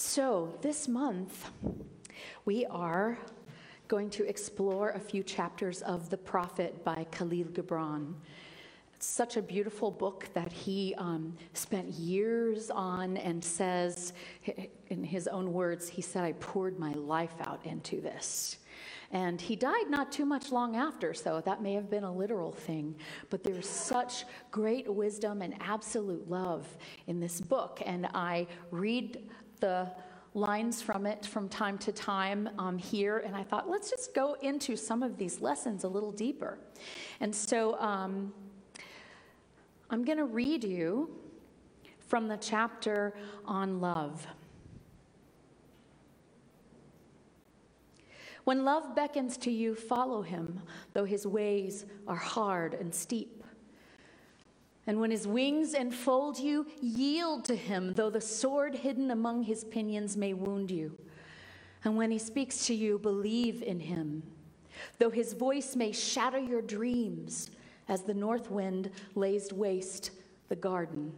So, this month, we are going to explore a few chapters of The Prophet by Khalil Gibran. It's such a beautiful book that he um, spent years on and says, in his own words, he said, I poured my life out into this. And he died not too much long after, so that may have been a literal thing. But there's such great wisdom and absolute love in this book. And I read the lines from it from time to time um, here, and I thought, let's just go into some of these lessons a little deeper. And so um, I'm going to read you from the chapter on love. When love beckons to you, follow him, though his ways are hard and steep. And when his wings enfold you, yield to him, though the sword hidden among his pinions may wound you. And when he speaks to you, believe in him, though his voice may shatter your dreams as the north wind lays waste the garden.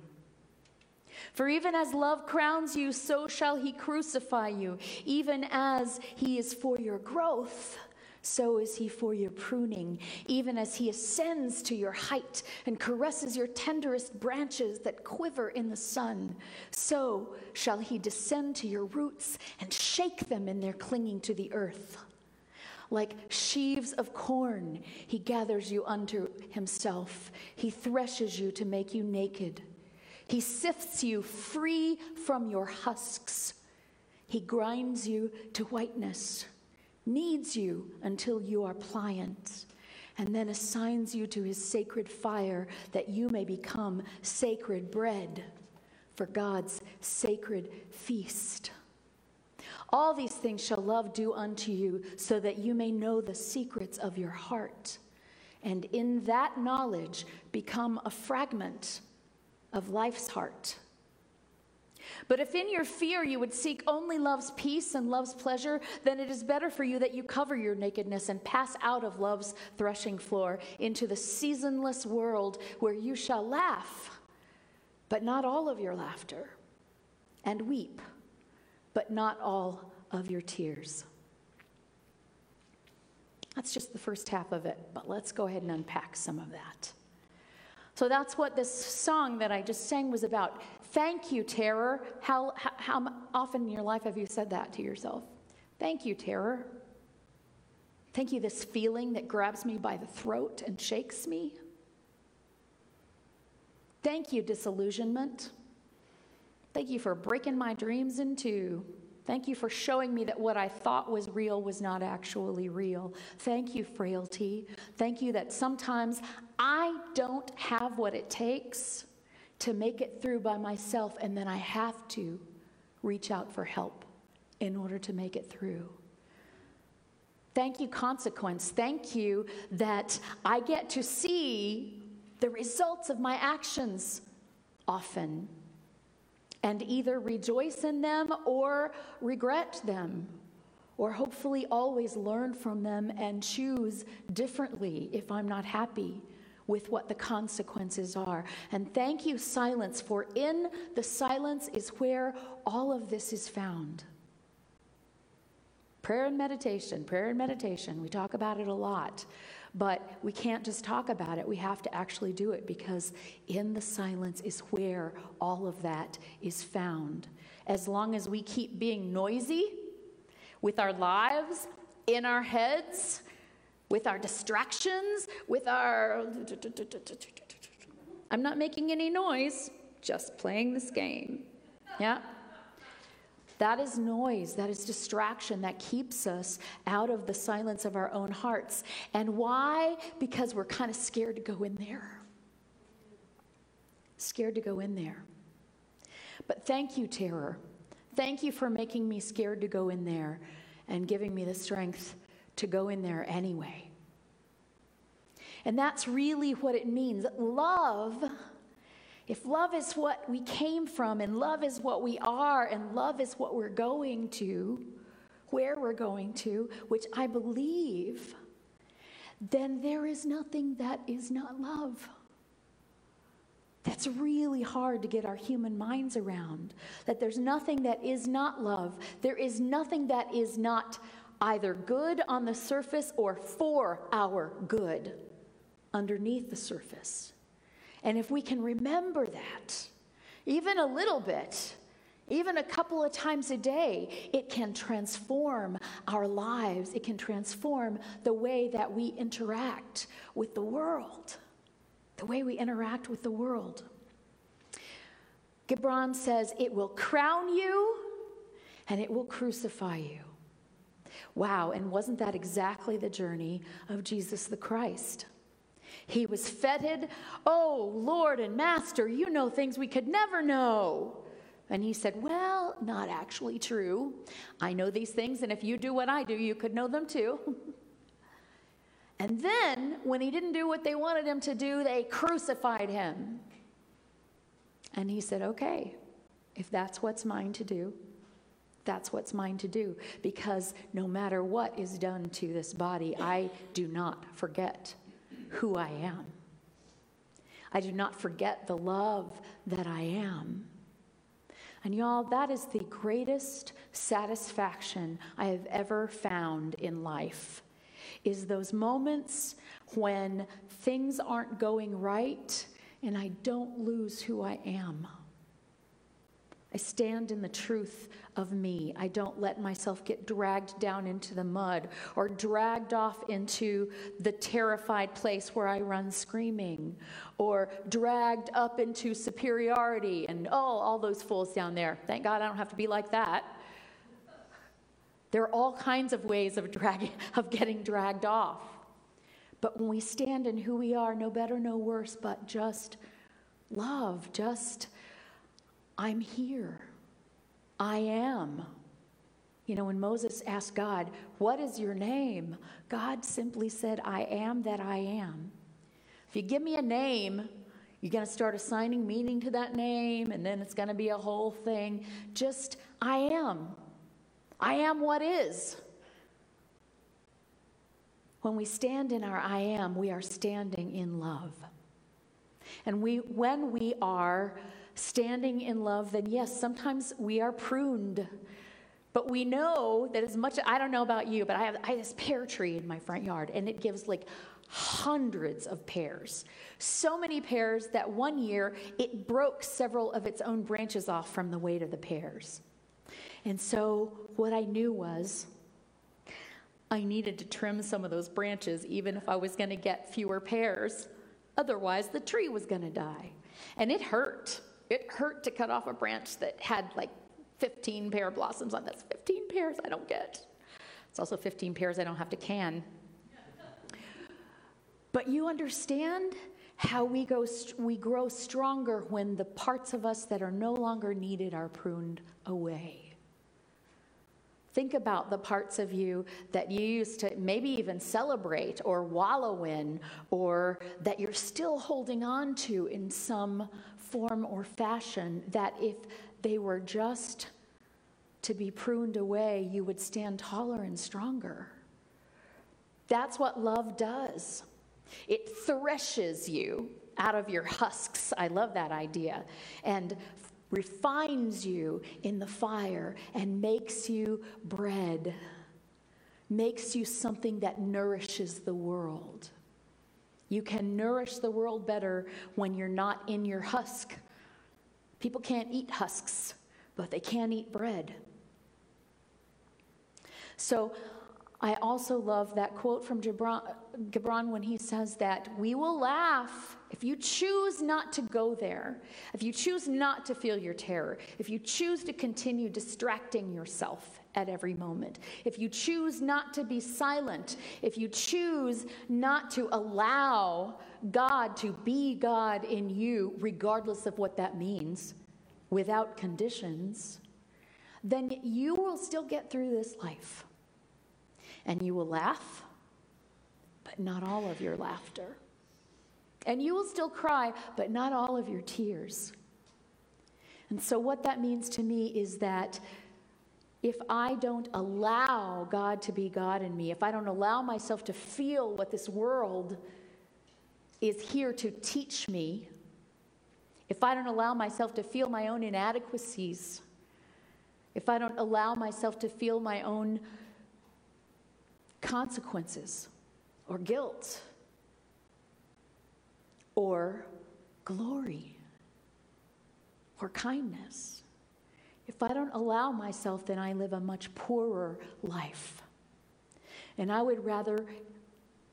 For even as love crowns you, so shall he crucify you, even as he is for your growth so is he for your pruning, even as he ascends to your height and caresses your tenderest branches that quiver in the sun. So shall he descend to your roots and shake them in their clinging to the earth. Like sheaves of corn, he gathers you unto himself. He threshes you to make you naked. He sifts you free from your husks. He grinds you to whiteness kneads you until you are pliant, and then assigns you to his sacred fire that you may become sacred bread for God's sacred feast. All these things shall love do unto you, so that you may know the secrets of your heart, and in that knowledge become a fragment of life's heart but if in your fear you would seek only love's peace and love's pleasure, then it is better for you that you cover your nakedness and pass out of love's threshing floor into the seasonless world where you shall laugh, but not all of your laughter, and weep, but not all of your tears. That's just the first half of it, but let's go ahead and unpack some of that. So that's what this song that I just sang was about. Thank you, terror. How, how, how often in your life have you said that to yourself? Thank you, terror. Thank you, this feeling that grabs me by the throat and shakes me. Thank you, disillusionment. Thank you for breaking my dreams in two. Thank you for showing me that what I thought was real was not actually real. Thank you, frailty. Thank you that sometimes I don't have what it takes to make it through by myself, and then I have to reach out for help in order to make it through. Thank you, consequence. Thank you that I get to see the results of my actions often and either rejoice in them or regret them, or hopefully always learn from them and choose differently if I'm not happy with what the consequences are. And thank you, silence, for in the silence is where all of this is found. Prayer and meditation, prayer and meditation, we talk about it a lot. But we can't just talk about it, we have to actually do it because in the silence is where all of that is found. As long as we keep being noisy with our lives, in our heads, with our distractions, with our. I'm not making any noise, just playing this game. Yeah? That is noise, that is distraction that keeps us out of the silence of our own hearts. And why? Because we're kind of scared to go in there. Scared to go in there. But thank you, terror. Thank you for making me scared to go in there and giving me the strength to go in there anyway. And that's really what it means. Love if love is what we came from, and love is what we are, and love is what we're going to, where we're going to, which I believe, then there is nothing that is not love. That's really hard to get our human minds around. That there's nothing that is not love. There is nothing that is not either good on the surface or for our good underneath the surface. And if we can remember that, even a little bit, even a couple of times a day, it can transform our lives. It can transform the way that we interact with the world, the way we interact with the world. Gibran says, It will crown you and it will crucify you. Wow, and wasn't that exactly the journey of Jesus the Christ? He was feted, Oh, Lord and Master, you know things we could never know. And he said, Well, not actually true. I know these things, and if you do what I do, you could know them too. and then, when he didn't do what they wanted him to do, they crucified him. And he said, Okay, if that's what's mine to do, that's what's mine to do. Because no matter what is done to this body, I do not forget who I am. I do not forget the love that I am. And y'all, that is the greatest satisfaction I have ever found in life. Is those moments when things aren't going right and I don't lose who I am. I stand in the truth of me. I don't let myself get dragged down into the mud or dragged off into the terrified place where I run screaming or dragged up into superiority and, oh, all those fools down there. Thank God I don't have to be like that. There are all kinds of ways of, of getting dragged off. But when we stand in who we are, no better, no worse, but just love, just I'm here. I am. You know, when Moses asked God, What is your name? God simply said, I am that I am. If you give me a name, you're going to start assigning meaning to that name, and then it's going to be a whole thing. Just, I am. I am what is. When we stand in our I am, we are standing in love. And we, when we are standing in love, then yes, sometimes we are pruned. But we know that as much, I don't know about you, but I have, I have this pear tree in my front yard, and it gives like hundreds of pears. So many pears that one year it broke several of its own branches off from the weight of the pears. And so what I knew was I needed to trim some of those branches, even if I was going to get fewer pears. Otherwise, the tree was going to die. And it hurt. It hurt to cut off a branch that had like 15 pear blossoms on. That's 15 pears I don't get. It's also 15 pears I don't have to can. But you understand how we, go, we grow stronger when the parts of us that are no longer needed are pruned away. Think about the parts of you that you used to maybe even celebrate or wallow in, or that you're still holding on to in some form or fashion, that if they were just to be pruned away, you would stand taller and stronger. That's what love does. It threshes you out of your husks. I love that idea. And refines you in the fire and makes you bread, makes you something that nourishes the world. You can nourish the world better when you're not in your husk. People can't eat husks, but they can eat bread. So I also love that quote from Gibran, Gibran when he says that we will laugh if you choose not to go there, if you choose not to feel your terror, if you choose to continue distracting yourself at every moment, if you choose not to be silent, if you choose not to allow God to be God in you, regardless of what that means, without conditions, then you will still get through this life and you will laugh, but not all of your laughter. And you will still cry, but not all of your tears. And so, what that means to me is that if I don't allow God to be God in me, if I don't allow myself to feel what this world is here to teach me, if I don't allow myself to feel my own inadequacies, if I don't allow myself to feel my own consequences or guilt or glory or kindness. If I don't allow myself, then I live a much poorer life. And I would rather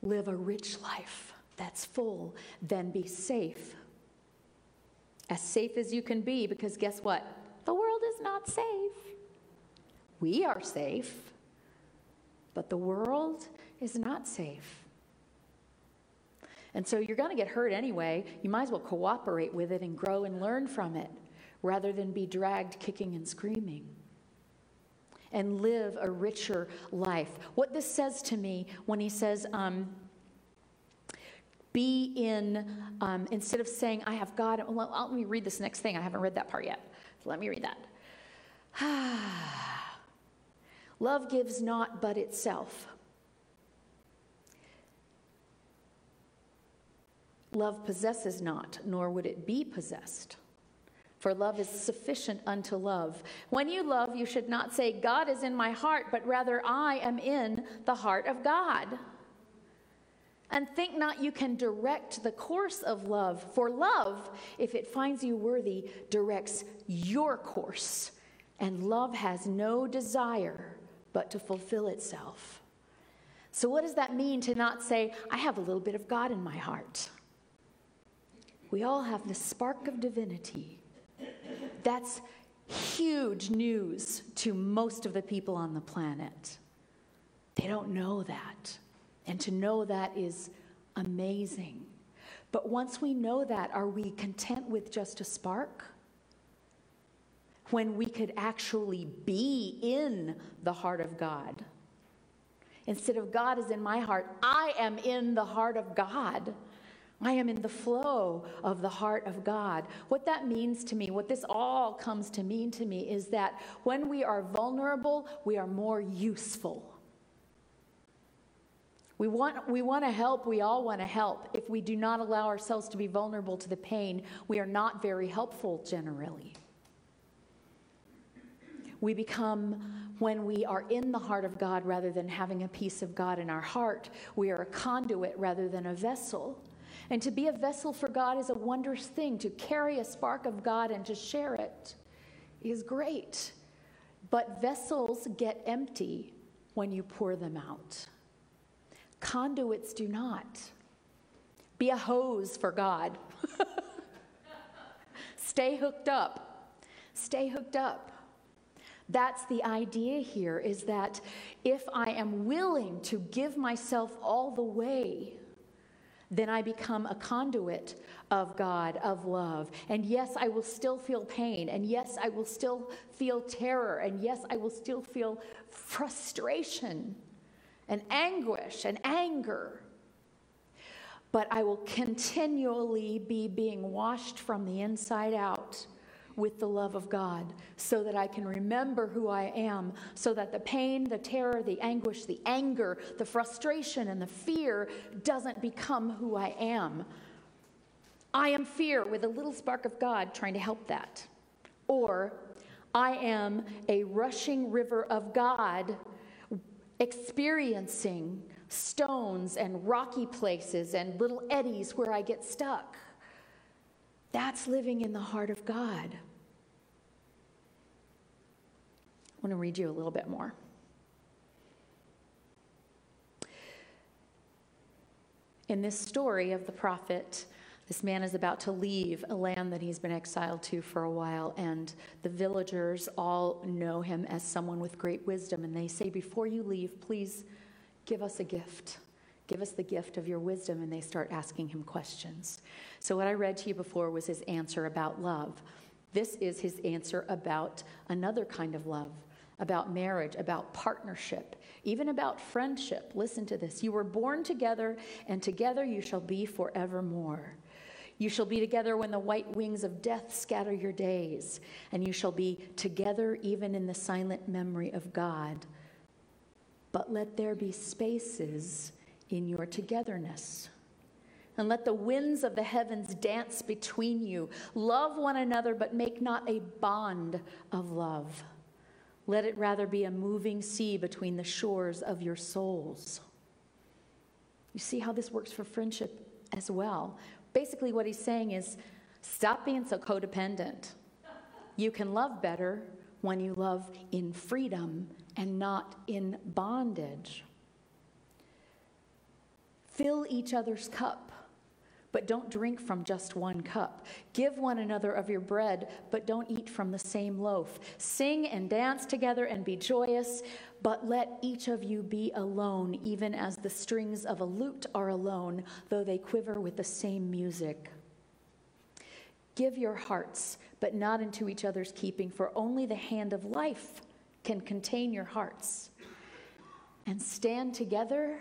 live a rich life that's full than be safe. As safe as you can be, because guess what? The world is not safe. We are safe, but the world is not safe. And so you're going to get hurt anyway. You might as well cooperate with it and grow and learn from it rather than be dragged kicking and screaming and live a richer life. What this says to me when he says, um, be in, um, instead of saying, I have God, well, let me read this next thing. I haven't read that part yet. let me read that. Love gives not but itself. Love possesses not, nor would it be possessed. For love is sufficient unto love. When you love, you should not say, God is in my heart, but rather, I am in the heart of God. And think not you can direct the course of love, for love, if it finds you worthy, directs your course. And love has no desire but to fulfill itself. So, what does that mean to not say, I have a little bit of God in my heart? We all have the spark of divinity. That's huge news to most of the people on the planet. They don't know that. And to know that is amazing. But once we know that, are we content with just a spark? When we could actually be in the heart of God. Instead of God is in my heart, I am in the heart of God. I am in the flow of the heart of God. What that means to me, what this all comes to mean to me, is that when we are vulnerable, we are more useful. We want, we want to help, we all want to help. If we do not allow ourselves to be vulnerable to the pain, we are not very helpful generally. We become, when we are in the heart of God rather than having a piece of God in our heart, we are a conduit rather than a vessel. And to be a vessel for God is a wondrous thing. To carry a spark of God and to share it is great. But vessels get empty when you pour them out. Conduits do not. Be a hose for God. Stay hooked up. Stay hooked up. That's the idea here is that if I am willing to give myself all the way, then I become a conduit of God, of love. And yes, I will still feel pain. And yes, I will still feel terror. And yes, I will still feel frustration and anguish and anger. But I will continually be being washed from the inside out with the love of God so that I can remember who I am, so that the pain, the terror, the anguish, the anger, the frustration, and the fear doesn't become who I am. I am fear with a little spark of God trying to help that. Or I am a rushing river of God experiencing stones and rocky places and little eddies where I get stuck. That's living in the heart of God. I want to read you a little bit more. In this story of the prophet, this man is about to leave a land that he's been exiled to for a while, and the villagers all know him as someone with great wisdom. And they say, Before you leave, please give us a gift. Give us the gift of your wisdom. And they start asking him questions. So, what I read to you before was his answer about love. This is his answer about another kind of love, about marriage, about partnership, even about friendship. Listen to this. You were born together, and together you shall be forevermore. You shall be together when the white wings of death scatter your days, and you shall be together even in the silent memory of God. But let there be spaces in your togetherness. and let the winds of the heavens dance between you. Love one another, but make not a bond of love. Let it rather be a moving sea between the shores of your souls. You see how this works for friendship as well. Basically, what he's saying is stop being so codependent. You can love better when you love in freedom and not in bondage. Fill each other's cup, but don't drink from just one cup. Give one another of your bread, but don't eat from the same loaf. Sing and dance together and be joyous, but let each of you be alone, even as the strings of a lute are alone, though they quiver with the same music. Give your hearts, but not into each other's keeping, for only the hand of life can contain your hearts. And stand together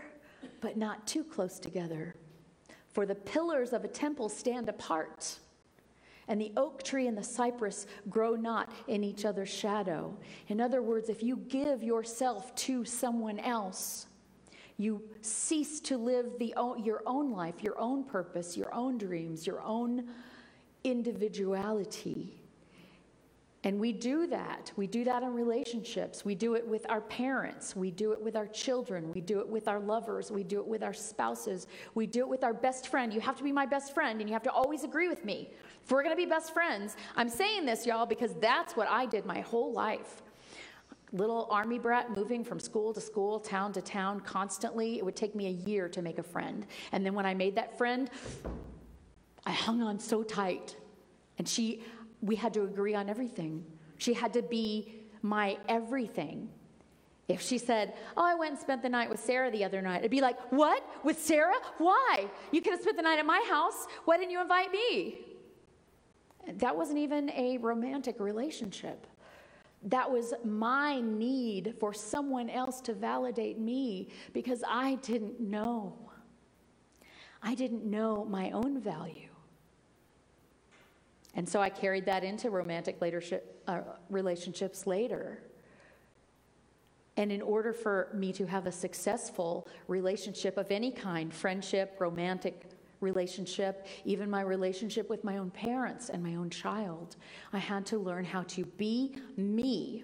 but not too close together. For the pillars of a temple stand apart, and the oak tree and the cypress grow not in each other's shadow. In other words, if you give yourself to someone else, you cease to live the, your own life, your own purpose, your own dreams, your own individuality. And we do that. We do that in relationships. We do it with our parents. We do it with our children. We do it with our lovers. We do it with our spouses. We do it with our best friend. You have to be my best friend and you have to always agree with me. If we're going to be best friends, I'm saying this, y'all, because that's what I did my whole life. Little army brat moving from school to school, town to town, constantly. It would take me a year to make a friend. And then when I made that friend, I hung on so tight. And she, we had to agree on everything. She had to be my everything. If she said, Oh, I went and spent the night with Sarah the other night, I'd be like, What? With Sarah? Why? You could have spent the night at my house. Why didn't you invite me? That wasn't even a romantic relationship. That was my need for someone else to validate me because I didn't know. I didn't know my own value. And so I carried that into romantic leadership, uh, relationships later. And in order for me to have a successful relationship of any kind, friendship, romantic relationship, even my relationship with my own parents and my own child, I had to learn how to be me,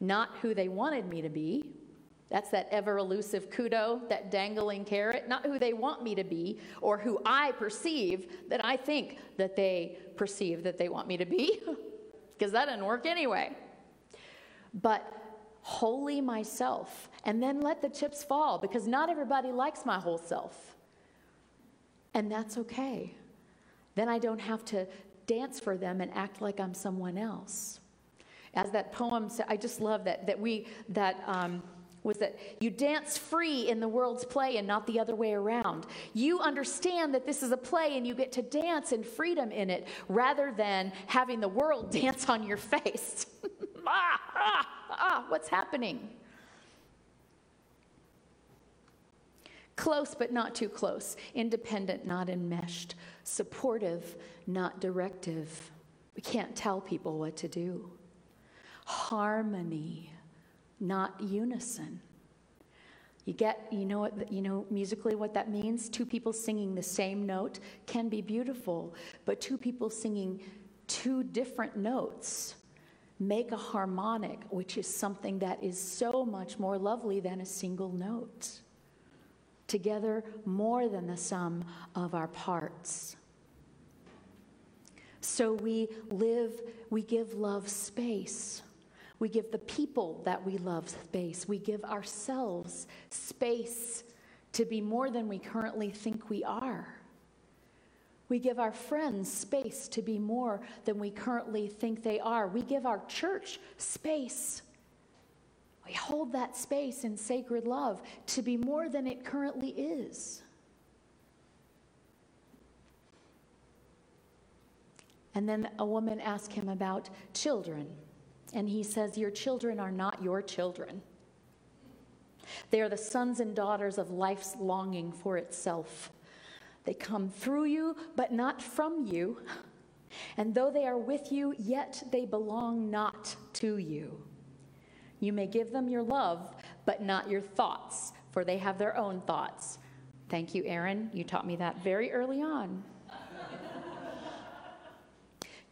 not who they wanted me to be, that's that ever elusive kudo, that dangling carrot, not who they want me to be or who I perceive that I think that they perceive that they want me to be, because that didn't work anyway. But wholly myself, and then let the chips fall, because not everybody likes my whole self. And that's okay. Then I don't have to dance for them and act like I'm someone else. As that poem said, I just love that, that we, that, um, was that you dance free in the world's play and not the other way around. You understand that this is a play and you get to dance in freedom in it rather than having the world dance on your face. ah, ah, ah, what's happening? Close but not too close, independent, not enmeshed, supportive, not directive. We can't tell people what to do. Harmony not unison. You get, you know what, you know musically what that means? Two people singing the same note can be beautiful, but two people singing two different notes make a harmonic, which is something that is so much more lovely than a single note. Together, more than the sum of our parts. So we live, we give love space. We give the people that we love space. We give ourselves space to be more than we currently think we are. We give our friends space to be more than we currently think they are. We give our church space. We hold that space in sacred love to be more than it currently is. And then a woman asked him about children. And he says, Your children are not your children. They are the sons and daughters of life's longing for itself. They come through you, but not from you. And though they are with you, yet they belong not to you. You may give them your love, but not your thoughts, for they have their own thoughts Thank you, Aaron. You taught me that very early on.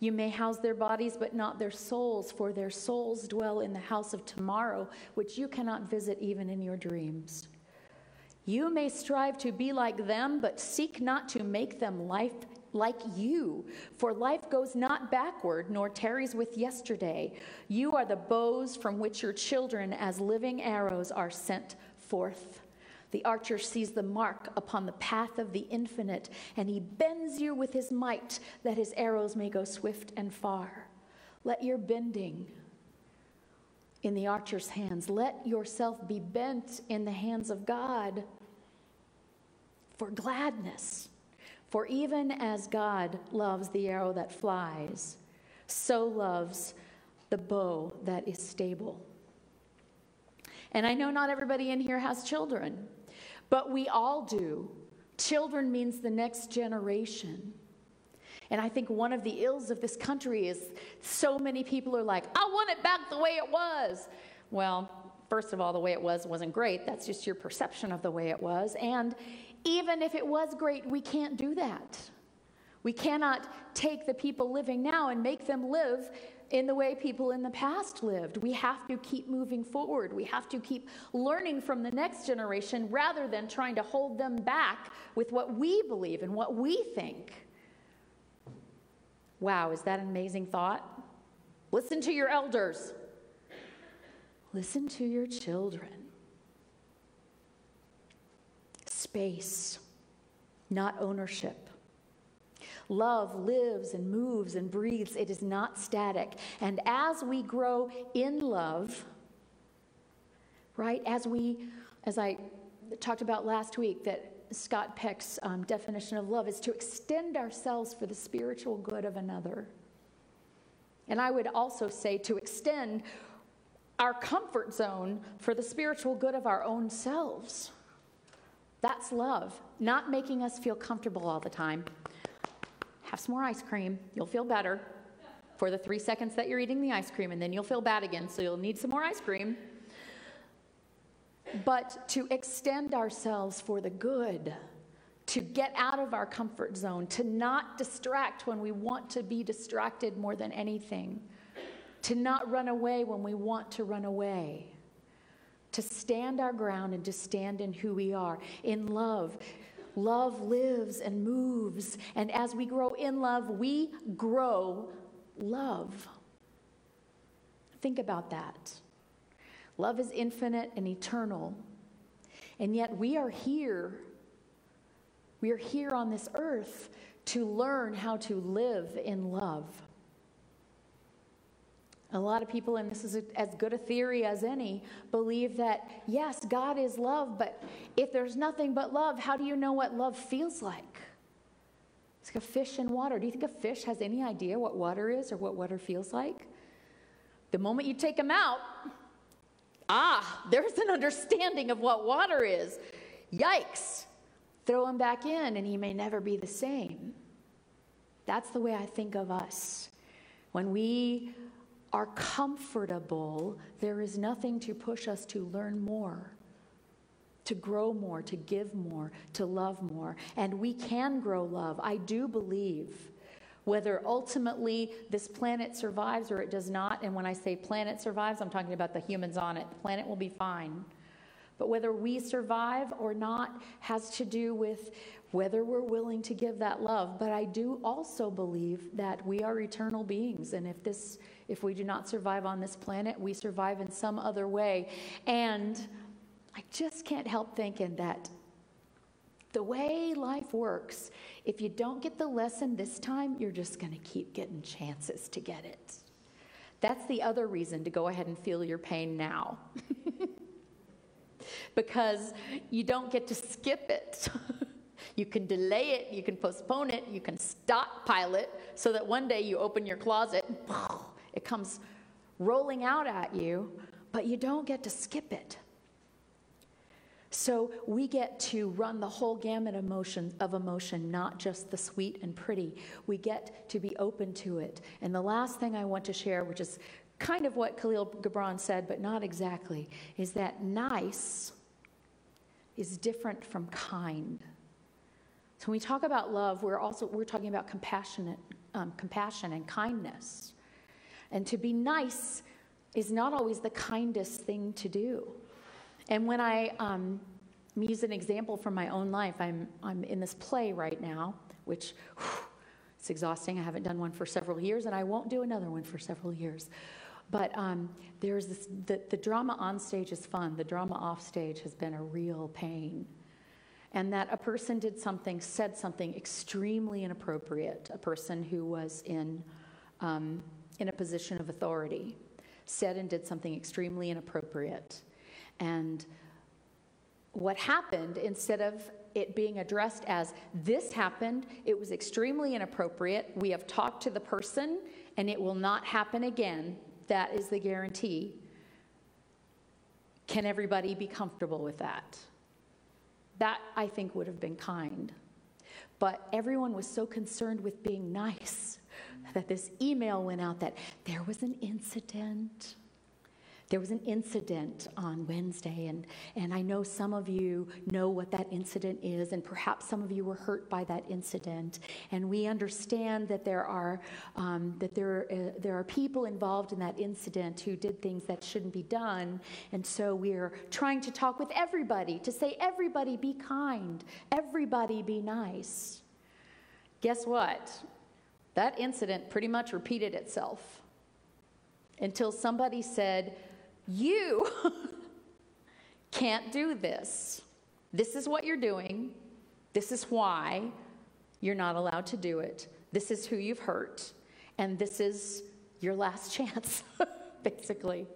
You may house their bodies, but not their souls, for their souls dwell in the house of tomorrow, which you cannot visit even in your dreams. You may strive to be like them, but seek not to make them life like you. For life goes not backward, nor tarries with yesterday. You are the bows from which your children, as living arrows, are sent forth. The archer sees the mark upon the path of the infinite, and he bends you with his might that his arrows may go swift and far. Let your bending in the archer's hands, let yourself be bent in the hands of God for gladness. For even as God loves the arrow that flies, so loves the bow that is stable. And I know not everybody in here has children. But we all do. Children means the next generation. And I think one of the ills of this country is so many people are like, I want it back the way it was. Well, first of all, the way it was wasn't great. That's just your perception of the way it was. And even if it was great, we can't do that. We cannot take the people living now and make them live in the way people in the past lived. We have to keep moving forward. We have to keep learning from the next generation rather than trying to hold them back with what we believe and what we think. Wow, is that an amazing thought? Listen to your elders. Listen to your children. Space, not ownership. Love lives and moves and breathes, it is not static. And as we grow in love, right, as we, as I talked about last week, that Scott Peck's um, definition of love is to extend ourselves for the spiritual good of another. And I would also say to extend our comfort zone for the spiritual good of our own selves. That's love, not making us feel comfortable all the time, have some more ice cream. You'll feel better for the three seconds that you're eating the ice cream, and then you'll feel bad again, so you'll need some more ice cream. But to extend ourselves for the good, to get out of our comfort zone, to not distract when we want to be distracted more than anything, to not run away when we want to run away, to stand our ground and to stand in who we are, in love, Love lives and moves. And as we grow in love, we grow love. Think about that. Love is infinite and eternal. And yet we are here. We are here on this earth to learn how to live in love. A lot of people, and this is as good a theory as any, believe that yes, God is love, but if there's nothing but love, how do you know what love feels like? It's like a fish in water. Do you think a fish has any idea what water is or what water feels like? The moment you take him out, ah, there's an understanding of what water is. Yikes. Throw him back in, and he may never be the same. That's the way I think of us. When we are comfortable, there is nothing to push us to learn more, to grow more, to give more, to love more. And we can grow love. I do believe. Whether ultimately this planet survives or it does not, and when I say planet survives, I'm talking about the humans on it. The planet will be fine. But whether we survive or not has to do with whether we're willing to give that love. But I do also believe that we are eternal beings, and if this if we do not survive on this planet, we survive in some other way. And I just can't help thinking that the way life works, if you don't get the lesson this time, you're just going to keep getting chances to get it. That's the other reason to go ahead and feel your pain now. because you don't get to skip it. you can delay it, you can postpone it, you can stockpile it so that one day you open your closet it comes rolling out at you, but you don't get to skip it. So we get to run the whole gamut of emotion, of emotion, not just the sweet and pretty. We get to be open to it. And the last thing I want to share, which is kind of what Khalil Gibran said, but not exactly, is that nice is different from kind. So when we talk about love, we're also we're talking about compassionate, um, compassion and kindness. And to be nice is not always the kindest thing to do. And when I um, use an example from my own life, I'm, I'm in this play right now, which whew, it's exhausting. I haven't done one for several years, and I won't do another one for several years. But um, there's this, the, the drama on stage is fun. The drama off stage has been a real pain. And that a person did something, said something extremely inappropriate, a person who was in, um, in a position of authority said and did something extremely inappropriate. And what happened, instead of it being addressed as this happened, it was extremely inappropriate, we have talked to the person, and it will not happen again. That is the guarantee. Can everybody be comfortable with that? That, I think, would have been kind. But everyone was so concerned with being nice that this email went out that there was an incident. There was an incident on Wednesday, and, and I know some of you know what that incident is, and perhaps some of you were hurt by that incident. And we understand that there are, um, that there, uh, there are people involved in that incident who did things that shouldn't be done. And so we're trying to talk with everybody to say, everybody be kind, everybody be nice. Guess what? That incident pretty much repeated itself until somebody said, You can't do this. This is what you're doing. This is why you're not allowed to do it. This is who you've hurt. And this is your last chance, basically.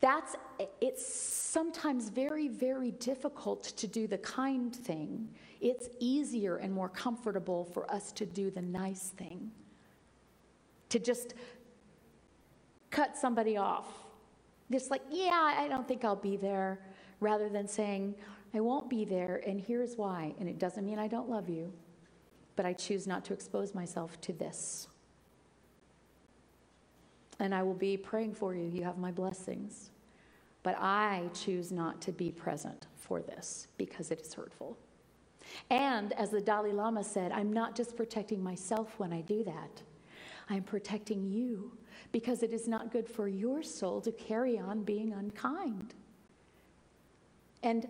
That's it's sometimes very very difficult to do the kind thing. It's easier and more comfortable for us to do the nice thing. To just cut somebody off. Just like, yeah, I don't think I'll be there, rather than saying, I won't be there, and here's why. And it doesn't mean I don't love you, but I choose not to expose myself to this. And I will be praying for you. You have my blessings. But I choose not to be present for this because it is hurtful. And as the Dalai Lama said, I'm not just protecting myself when I do that, I'm protecting you because it is not good for your soul to carry on being unkind. And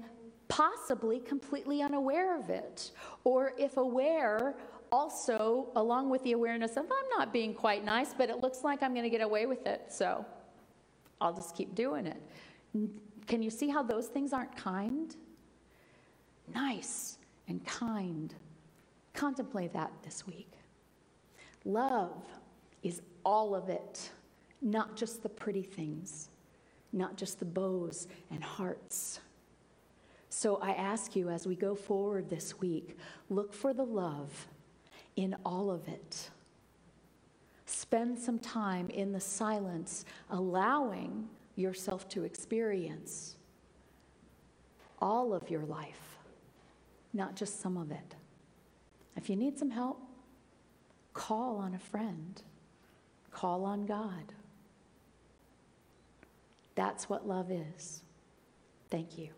possibly completely unaware of it. Or if aware, also along with the awareness of I'm not being quite nice, but it looks like I'm going to get away with it, so I'll just keep doing it. Can you see how those things aren't kind? Nice and kind. Contemplate that this week. Love is all of it, not just the pretty things, not just the bows and hearts. So I ask you as we go forward this week, look for the love in all of it. Spend some time in the silence, allowing yourself to experience all of your life, not just some of it. If you need some help, call on a friend. Call on God. That's what love is. Thank you.